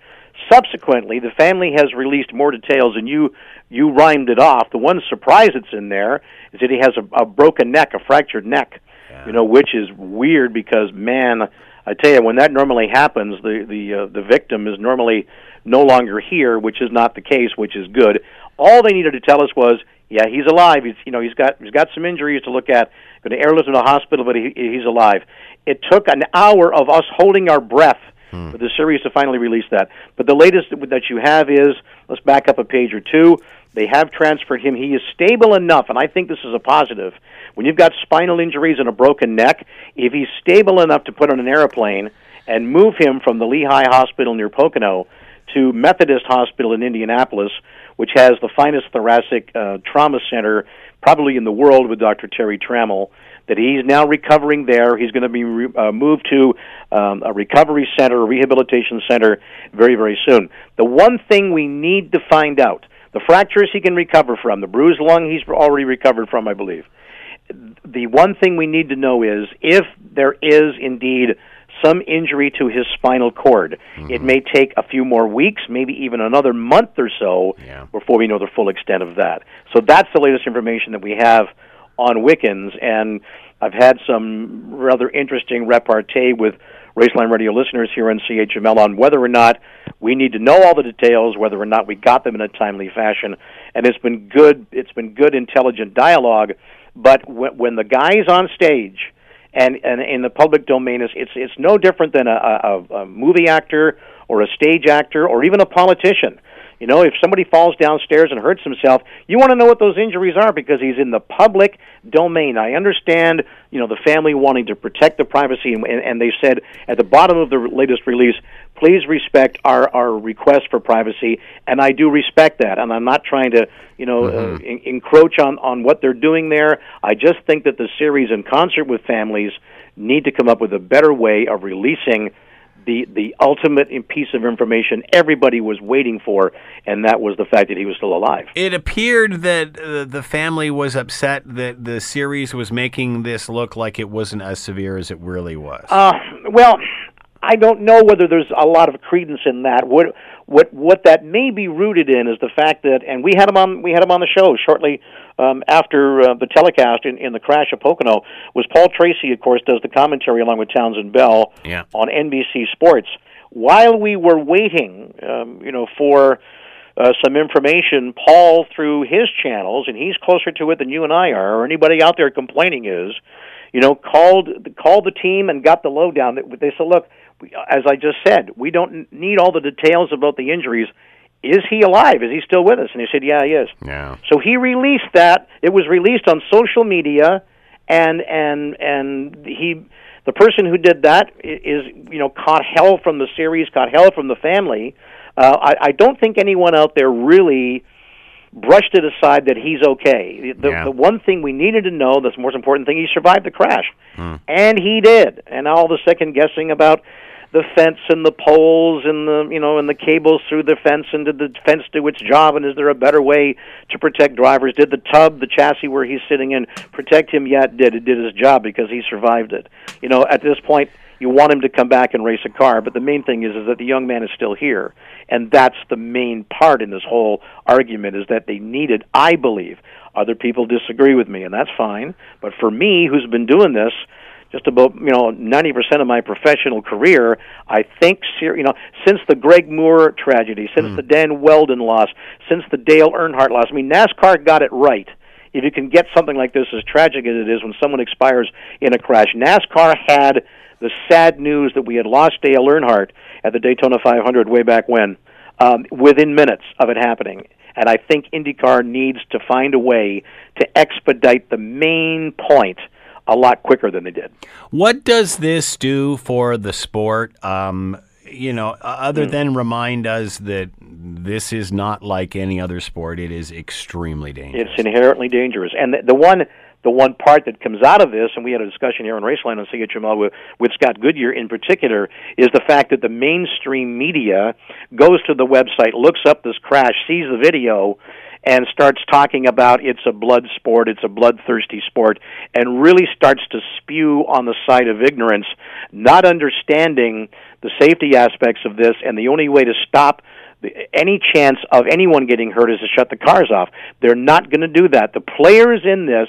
Subsequently, the family has released more details, and you you rhymed it off. The one surprise that's in there is that he has a, a broken neck, a fractured neck. You know, which is weird because man, I tell you, when that normally happens, the the uh, the victim is normally no longer here, which is not the case, which is good. All they needed to tell us was Yeah, he's alive. He's you know he's got he's got some injuries to look at. Going to airlift him to the hospital, but he, he's alive. It took an hour of us holding our breath Hmm. for the series to finally release that. But the latest that you have is let's back up a page or two. They have transferred him. He is stable enough, and I think this is a positive. When you've got spinal injuries and a broken neck, if he's stable enough to put on an airplane and move him from the Lehigh Hospital near Pocono to Methodist Hospital in Indianapolis, which has the finest thoracic uh, trauma center probably in the world with Dr. Terry Trammell, that he's now recovering there. He's going to be re- uh, moved to um, a recovery center, a rehabilitation center, very, very soon. The one thing we need to find out the fractures he can recover from, the bruised lung he's already recovered from, I believe. The one thing we need to know is if there is indeed some injury to his spinal cord. Mm-hmm. It may take a few more weeks, maybe even another month or so, Yeah. before we know the full extent of that. So that's the latest information that we have on Wickens, and I've had some rather interesting repartee with Raceline Radio listeners here on CHML on whether or not we need to know all the details, whether or not we got them in a timely fashion, and it's been good. It's been good, intelligent dialogue. But when, when the guy's on stage and, and in the public domain is it's it's no different than a, a, a movie actor or a stage actor or even a politician. You know, if somebody falls downstairs and hurts himself, you want to know what those injuries are because he's in the public domain. I understand, you know, the family wanting to protect the privacy, and, and they said at the bottom of the latest release, please respect our, our request for privacy, and I do respect that, and I'm not trying to, you know, uh, en- encroach on, on what they're doing there. I just think that the series, in concert with families, need to come up with a better way of releasing the the ultimate piece of information everybody was waiting for, and that was the fact that he was still alive. It appeared that uh, the family was upset that the series was making this look like it wasn't as severe as it really was. Uh, well, I don't know whether there's a lot of credence in that. What what what that may be rooted in is the fact that, and we had him on we had him on the show shortly um, after uh, the telecast in, in the crash of Pocono. Was Paul Tracy, of course, does the commentary along with Townsend Bell Yeah. on NBC Sports. While we were waiting, um, you know, for uh, some information, Paul through his channels, and he's closer to it than you and I are, or anybody out there complaining is, you know, called called the team and got the lowdown. They said, look, as I just said, we don't need all the details about the injuries. Is he alive? Is he still with us? And he said, yeah, he is. yeah. So he released that. It was released on social media, and and and he, the person who did that is you know caught hell from the series, caught hell from the family. Uh, I, I don't think anyone out there really brushed it aside that he's okay. The, Yeah. the one thing we needed to know, the most important thing, he survived the crash, and he did. And all the second guessing about the fence and the poles and the you know and the cables through the fence and did the fence do its job and is there a better way to protect drivers? Did the tub the chassis where he's sitting in protect him yeah did it did his job because he survived it? You know at this point you want him to come back and race a car but the main thing is is that the young man is still here and that's the main part in this whole argument is that they needed i believe other people disagree with me and that's fine but for me who's been doing this just about you know ninety percent of my professional career. I think you know since the Greg Moore tragedy, since the Dan Wheldon loss, since the Dale Earnhardt loss. I mean NASCAR got it right. If you can get something like this, as tragic as it is when someone expires in a crash, NASCAR had the sad news that we had lost Dale Earnhardt at the Daytona 500 way back when, um, within minutes of it happening. And I think IndyCar needs to find a way to expedite the main point a lot quicker than they did. What does this do for the sport? Um, you know, other than remind us that this is not like any other sport, it is extremely dangerous. It's inherently dangerous. And the, the one the one part that comes out of this, and we had a discussion here on Raceline on CHML with, with Scott Goodyear in particular, is the fact that the mainstream media goes to the website, looks up this crash, sees the video, and starts talking about it's a blood sport, it's a bloodthirsty sport, and really starts to spew on the side of ignorance, not understanding the safety aspects of this, and the only way to stop any chance of anyone getting hurt is to shut the cars off. They're not going to do that. The players in this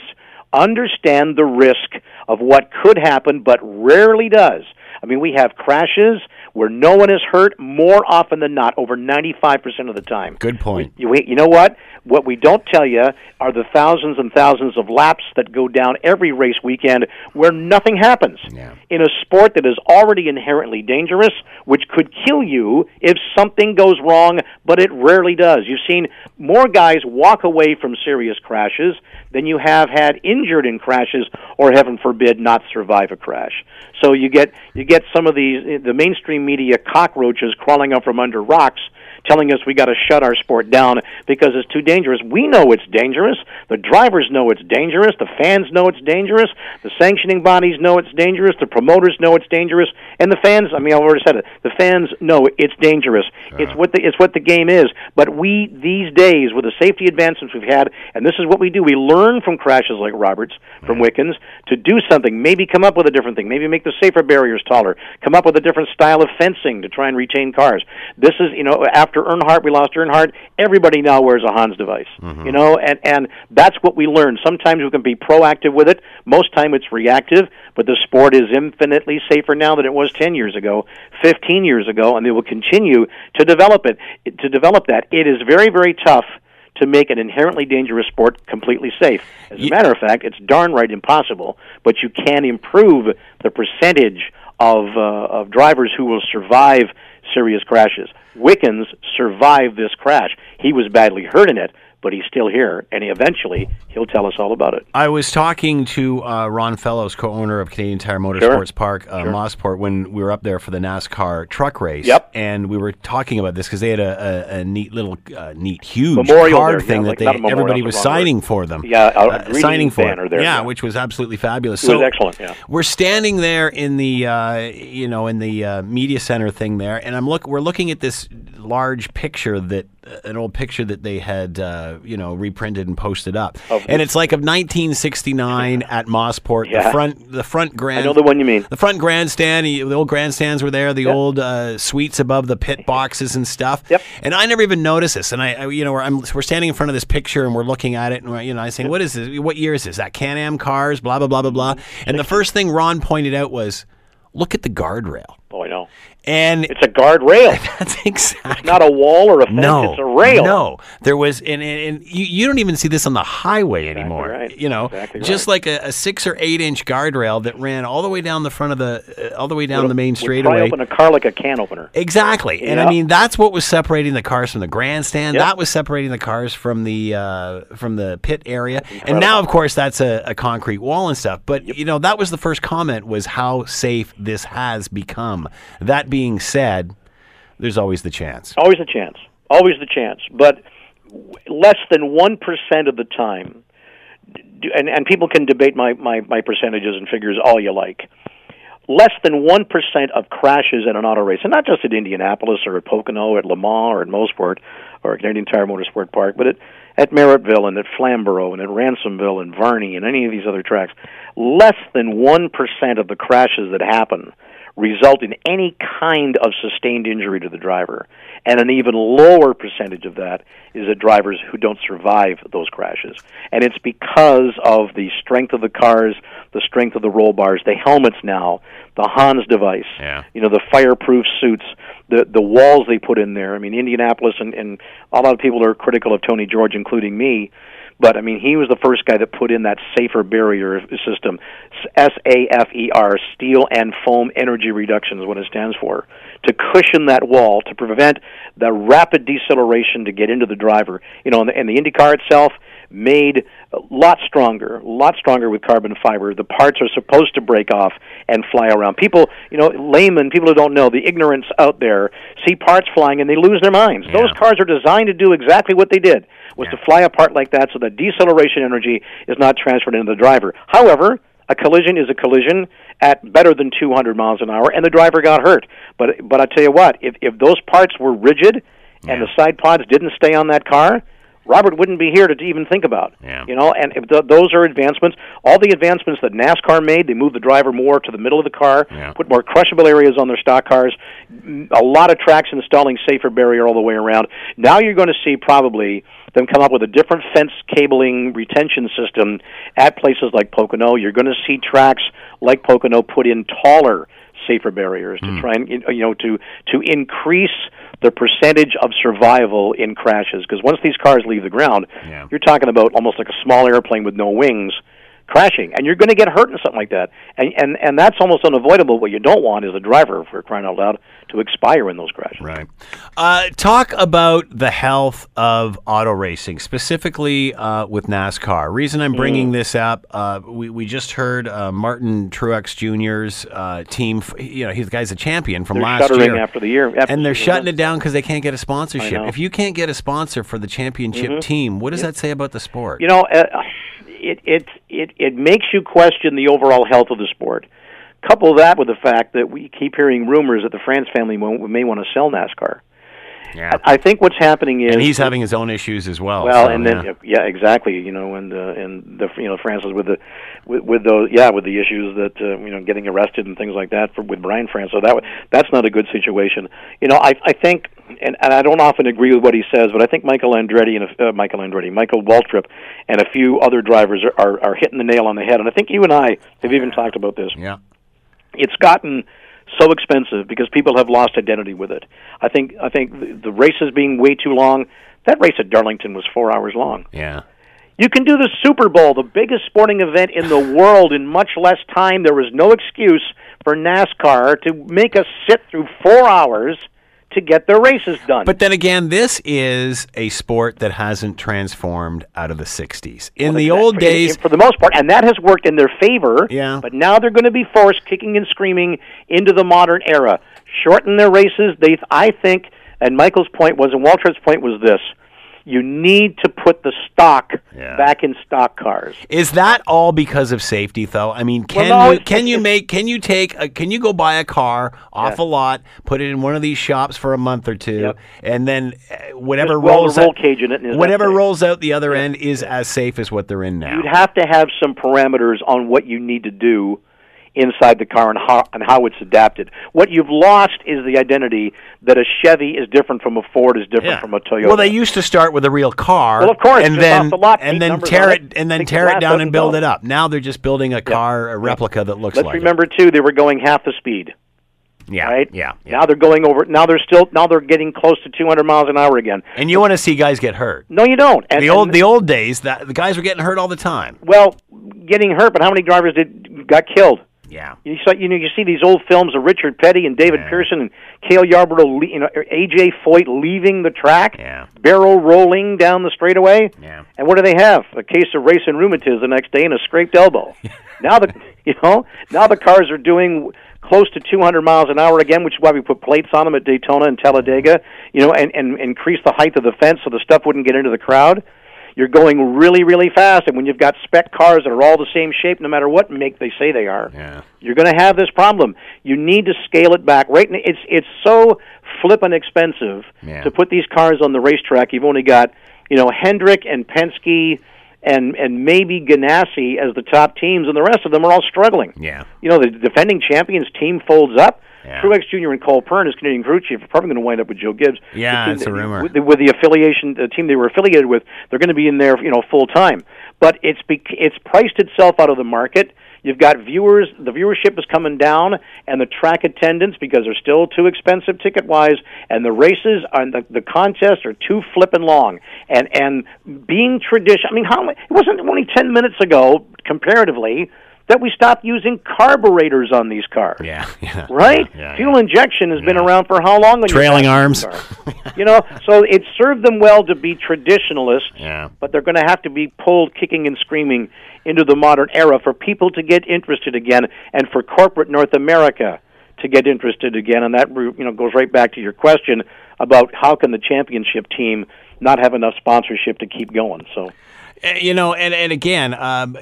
understand the risk of what could happen, but rarely does. I mean, we have crashes, where no one is hurt more often than not, over 95% of the time. Good point. You, you know what? What we don't tell you are the thousands and thousands of laps that go down every race weekend where nothing happens. Yeah. In a sport that is already inherently dangerous, which could kill you if something goes wrong, but it rarely does. You've seen more guys walk away from serious crashes than you have had injured in crashes or heaven forbid not survive a crash. So you get you get some of these the mainstream media cockroaches crawling up from under rocks telling us we got to shut our sport down because it's too dangerous. We know it's dangerous. The drivers know it's dangerous. The fans know it's dangerous. The sanctioning bodies know it's dangerous. The promoters know it's dangerous. And the fans, I mean, I've already said it. The fans know it's dangerous. It's what the it's what the game is. But we these days with the safety advancements we've had, and this is what we do. We learn from crashes like Roberts, from Wickens, to do something. Maybe come up with a different thing. Maybe make the safer barriers taller. Come up with a different style of fencing to try and retain cars. This is, you know, after Earnhardt, we lost Earnhardt. Everybody now wears a Hans device. You know, and and that's what we learn. Sometimes we can be proactive with it. Most time it's reactive. But the sport is infinitely safer now than it was 10 years ago, 15 years ago, and they will continue to develop it. To develop that, it is very, very tough to make an inherently dangerous sport completely safe. As a matter of fact, it's darn right impossible. But you can improve the percentage of uh, of drivers who will survive serious crashes. Wickens survived this crash. He was badly hurt in it, but he's still here, and he eventually he'll tell us all about it. I was talking to uh, Ron Fellows, co-owner of Canadian Tire Motorsports Park, uh, Mosport, when we were up there for the NASCAR truck race. Yep. And we were talking about this because they had a, a, a neat little, uh, neat, huge Memorial card there, thing like that a they everybody was signing word. for them. Yeah, Uh, signing for banner there, yeah, yeah. which was absolutely fabulous. It was excellent, yeah. We're standing there in the, uh, you know, in the uh, media center thing there, and I'm look. We're looking at this large picture that an old picture that they had, uh, you know, reprinted and posted up, Of- and it's like of 1969 at Mosport. The front, the front grand. I know the one you mean. The front grandstand, the old grandstands were there. The Yep. old uh, suites above the pit boxes and stuff. Yep. And I never even noticed this. And I, I you know, we're, I'm, we're standing in front of this picture and we're looking at it, and we're, you know, I saying, "What is this? What year is this? That Can-Am cars? Blah blah blah blah blah." And the *laughs* first thing Ron pointed out was, "Look at the guardrail." Oh, I know. And It's a guardrail. *laughs* that's exactly not a wall or a fence. no, it's a rail. No, there was, and, and, and you, you don't even see this on the highway anymore. right. You know, Exactly just right. like a, a six or eight inch guardrail that ran all the way down the front of the, uh, all the way down Would- the main straightaway. open a car like a can opener. Exactly, and I mean that's what was separating the cars from the grandstand. Yep. That was separating the cars from the uh, from the pit area. And now, of course, that's a, a concrete wall and stuff. But you know, that was the first comment was how safe this has become. That being said, there's always the chance. Always a chance. Always the chance. But less than 1% of the time, and, and people can debate my, my, my percentages and figures all you like. Less than 1% of crashes at an auto race, and not just at Indianapolis or at Pocono, or at Le Mans, or at Mosport, or at Canadian Tire Motorsport Park, but at, at Merrittville and at Flamborough and at Ransomville and Varney and any of these other tracks, less than 1% of the crashes that happen result in any kind of sustained injury to the driver. And an even lower percentage of that is at drivers who don't survive those crashes. And it's because of the strength of the cars, the strength of the roll bars, the helmets now, the Hans device, Yeah. you know, the fireproof suits, the the walls they put in there. I mean, Indianapolis and, and a lot of people are critical of Tony George, including me. But I mean, he was the first guy that put in that safer barrier system. S A F E R, steel and foam energy reduction is what it stands for. To cushion that wall, to prevent the rapid deceleration to get into the driver. You know, and the, and the Indy car itself made a lot stronger, a lot stronger with carbon fiber. The parts are supposed to break off and fly around. People, you know, laymen, people who don't know, the ignorance out there, see parts flying and they lose their minds. Those cars are designed to do exactly what they did, was to fly apart like that so that deceleration energy is not transferred into the driver. However, a collision is a collision at better than 200 miles an hour, and the driver got hurt. But but I tell you what, if if those parts were rigid and the side pods didn't stay on that car, Robert wouldn't be here to even think about. Yeah. You know, and if th- those are advancements, all the advancements that NASCAR made, they moved the driver more to the middle of the car, Yeah. put more crushable areas on their stock cars, a lot of tracks installing safer barrier all the way around. Now you're going to see probably them come up with a different fence cabling retention system at places like Pocono. You're going to see tracks like Pocono put in taller safer barriers Hmm. to try and you know to to increase the percentage of survival in crashes because once these cars leave the ground Yeah. you're talking about almost like a small airplane with no wings crashing and you're going to get hurt in something like that and and and that's almost unavoidable what you don't want is a driver for crying out loud to expire in those crashes Right. Uh, talk about the health of auto racing, specifically uh, with NASCAR. Reason I'm Mm. bringing this up, uh, we, we just heard uh, Martin Truex Jr.'s uh, team. f- You know, he's the guy's a champion from they're last year. after the year after and they're the shutting it down because they can't get a sponsorship. Mm-hmm. If you can't get a sponsor for the championship team, what does that say about the sport? you know, uh, it it it it makes you question the overall health of the sport. Couple that with the fact that we keep hearing rumors that the France family may, may want to sell NASCAR. yeah. I think what's happening is and he's having his own issues as well. well, so, and then yeah. yeah. exactly. You know, and uh, and the you know Francis with the with, with those yeah with the issues that uh, you know getting arrested and things like that for with Brian France. So that that's not a good situation. You know, I I think and and I don't often agree with what he says, but I think Michael Andretti and uh, Michael Andretti, Michael Waltrip, and a few other drivers are, are are hitting the nail on the head. And I think you and I have even talked about this yeah. It's gotten so expensive because people have lost identity with it. I think I think the, the races being way too long. That race at Darlington was four hours long. Yeah. You can do the Super Bowl, the biggest sporting event in the *sighs* world, in much less time. There was no excuse for NASCAR to make us sit through four hours to get their races done. But then again, this is a sport that hasn't transformed out of the 60s. In the old days, for the most part, and that has worked in their favor. Yeah. But now they're going to be forced, kicking and screaming, into the modern era. Shorten their races. They, I think, and Michael's point was, and Walter's point was this: you need to put the stock Yeah. back in stock cars. is that all because of safety though? I mean, can no, you can you make can you take a, can you go buy a car off a lot, put it in one of these shops for a month or two, Yep. and then uh, whatever rolls roll out, cage in it whatever rolls out the other end is as safe as what they're in now. You'd have to have some parameters on what you need to do inside the car and how and how it's adapted. What you've lost is the identity that a Chevy is different from a Ford is different Yeah. from a Toyota. Well, they used to start with a real car. Well, of course, and then off the lot, and then tear it it, and then tear it down and build go. it up. Now they're just building a car, a replica that looks like Let's like remember too, they were going half the speed. Yeah, right? yeah, yeah. Now they're going over. Now they're still. Now they're getting close to 200 miles an hour again. and you want to see guys get hurt. No, you don't. And, the old and- the old days that the guys were getting hurt all the time. well, getting hurt, but how many drivers did got killed? Yeah. You saw, you know, you see these old films of Richard Petty and David Yeah. Pearson and Cale Yarborough, le- you know, AJ Foyt leaving the track, Yeah. barrel rolling down the straightaway. Yeah. And what do they have? A case of racing rheumatism the next day and a scraped elbow. *laughs* now the you know now the cars are doing close to 200 miles an hour again, which is why we put plates on them at Daytona and Talladega. You know, and and increase the height of the fence so the stuff wouldn't get into the crowd. You're going really, really fast, and when you've got spec cars that are all the same shape, no matter what make they say they are, Yeah. you're going to have this problem. You need to scale it back. Right? Now, It's it's so flippin' expensive Yeah. to put these cars on the racetrack. You've only got you know Hendrick and Penske and and maybe Ganassi as the top teams, and the rest of them are all struggling. Yeah. You know the defending champions team folds up. Yeah. Truex Jr. and Cole Pearn, as Canadian crew chief, are probably going to wind up with Joe Gibbs. Yeah, it's a rumor. With the, with the affiliation, the team they were affiliated with, they're going to be in there, you know, full time. But it's bec- it's priced itself out of the market. You've got viewers. The viewership is coming down, and the track attendance because they're still too expensive ticket wise, and the races and the, the contests are too flippin' long. And and being tradition. I mean, how it wasn't only ten minutes ago, comparatively, that we stopped using carburetors on these cars. Yeah. *laughs* Yeah. Right? Yeah, yeah, Fuel injection has been around for how long? Trailing arms. *laughs* you know, so it served them well to be traditionalists, Yeah. but they're going to have to be pulled kicking and screaming into the modern era for people to get interested again and for corporate North America to get interested again. And that you know goes right back to your question about how can the championship team not have enough sponsorship to keep going. So Uh, You know, and and again, um,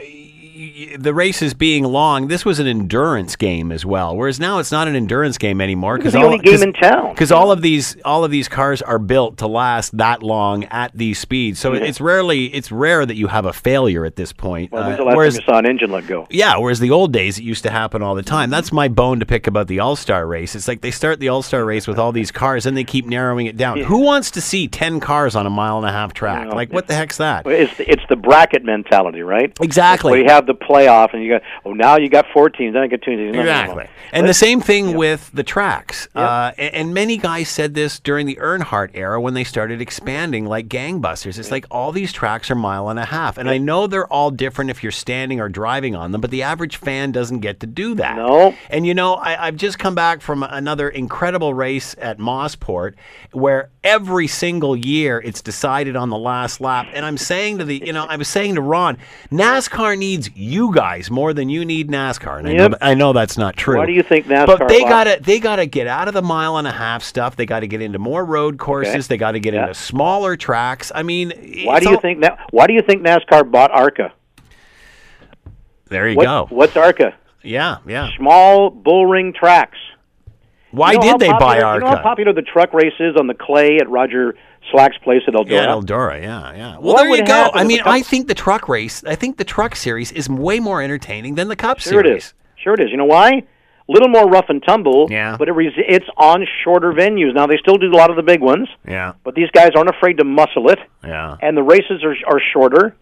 the races being long, this was an endurance game as well. Whereas now it's not an endurance game anymore the only game in town. Because all of these all of these cars are built to last that long at these speeds. So it's rarely it's rare that you have a failure at this point. well, Uh, whereas you saw an engine let go? yeah, whereas the old days it used to happen all the time. That's my bone to pick about the All Star race. It's like they start the All Star race with all these cars, and they keep narrowing it down. Who wants to see ten cars on a mile and a half track? No, like, what the heck's that? It's the, it's the bracket mentality, right? Exactly. You have have the playoff, and you got oh now you got four teams, then I get two teams. No, no, no, no. Exactly. And the same thing with the tracks. Uh, a- and, many guys said this during the Earnhardt era when they started expanding like gangbusters. It's like all these tracks are mile and a half. And I know they're all different if you're standing or driving on them, but the average fan doesn't get to do that. No. And you know, I, I've just come back from another incredible race at Mosport where every single year it's decided on the last lap. And I'm saying to the, you know, I was saying to Ron, NASCAR needs you guys more than you need NASCAR. And I, know, I know that's not true. Why do you think NASCAR? But they gotta they gotta get out of the mile and a half stuff. They gotta get into more road courses. They gotta get Yeah. into smaller tracks. I mean, Why do you all- think that? Why do you think NASCAR bought ARCA? There you What, go. What's ARCA? Yeah, yeah. Small bullring tracks. Why You know did they buy popular- ARCA? You know how popular the truck race is on the clay at Roger Slack's place at Eldora? yeah, Eldora. Yeah, yeah. Well, What there you go. I mean, I think the truck race. I think the truck series is way more entertaining than the Cup series. Sure it is. Sure it is. You know why? A little more rough and tumble. Yeah. But it res- it's on shorter venues. Now they still do a lot of the big ones, Yeah, but these guys aren't afraid to muscle it. yeah. And the races are are shorter,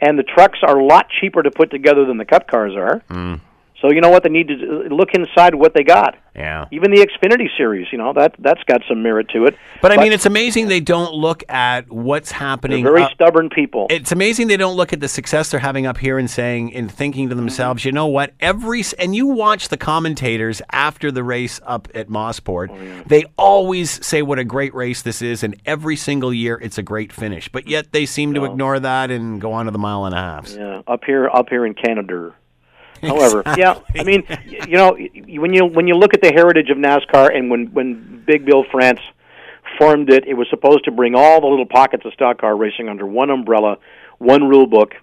and the trucks are a lot cheaper to put together than the Cup cars are. Mm. So you know what? They need to look inside what they got. Yeah. Even the Xfinity series, you know that that's got some merit to it. But I mean, it's amazing they don't look at what's they're happening. very up- stubborn people. it's amazing they don't look at the success they're having up here and saying and thinking to themselves, mm-hmm. you know what? Every and you watch the commentators after the race up at Mosport, oh, they always say what a great race this is, and every single year it's a great finish. But yet they seem to ignore that and go on to the mile and a half. Yeah, up here, up here in Canada. However, yeah, I mean, y- you know, when you when you look at the heritage of NASCAR, and when when Big Bill France formed it, it was supposed to bring all the little pockets of stock car racing under one umbrella, one rule book.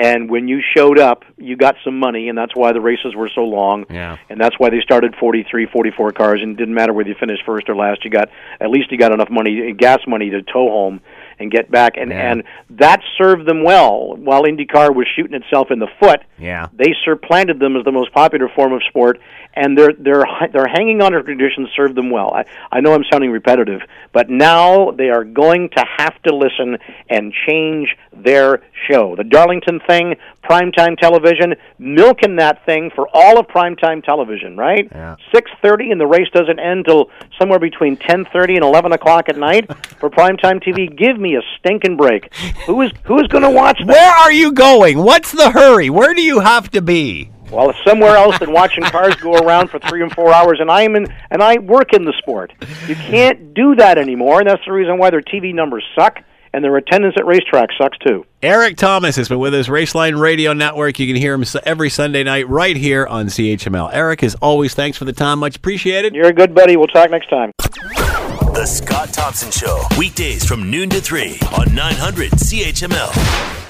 And when you showed up, you got some money, and that's why the races were so long. Yeah. And that's why they started 43, 44 cars, and it didn't matter whether you finished first or last. You got at least you got enough money, gas money, to tow home and get back, and Yeah. and that served them well. While IndyCar was shooting itself in the foot, Yeah. they supplanted them as the most popular form of sport, and their their their hanging on to traditions served them well. I, I know I'm sounding repetitive, but now they are going to have to listen and change their show. The Darlington thing, primetime television, milking that thing for all of primetime television, right? Yeah. Six thirty, and the race doesn't end till somewhere between ten thirty and eleven o'clock at night *laughs* for primetime TV. Give me a stinking break. Who is who is going to watch that? Where are you going? What's the hurry? Where do you have to be? Well, it's somewhere else than watching cars go around for three and four hours, and I'm in, and I work in the sport. You can't do that anymore, and that's the reason why their TV numbers suck, and their attendance at racetracks sucks too. Eric Thomas has been with us, Raceline Radio Network. You can hear him every Sunday night right here on CHML. Eric, as always, thanks for the time. Much appreciated. You're a good buddy. We'll talk next time. The Scott Thompson Show, weekdays from noon to 3 on 900 CHML.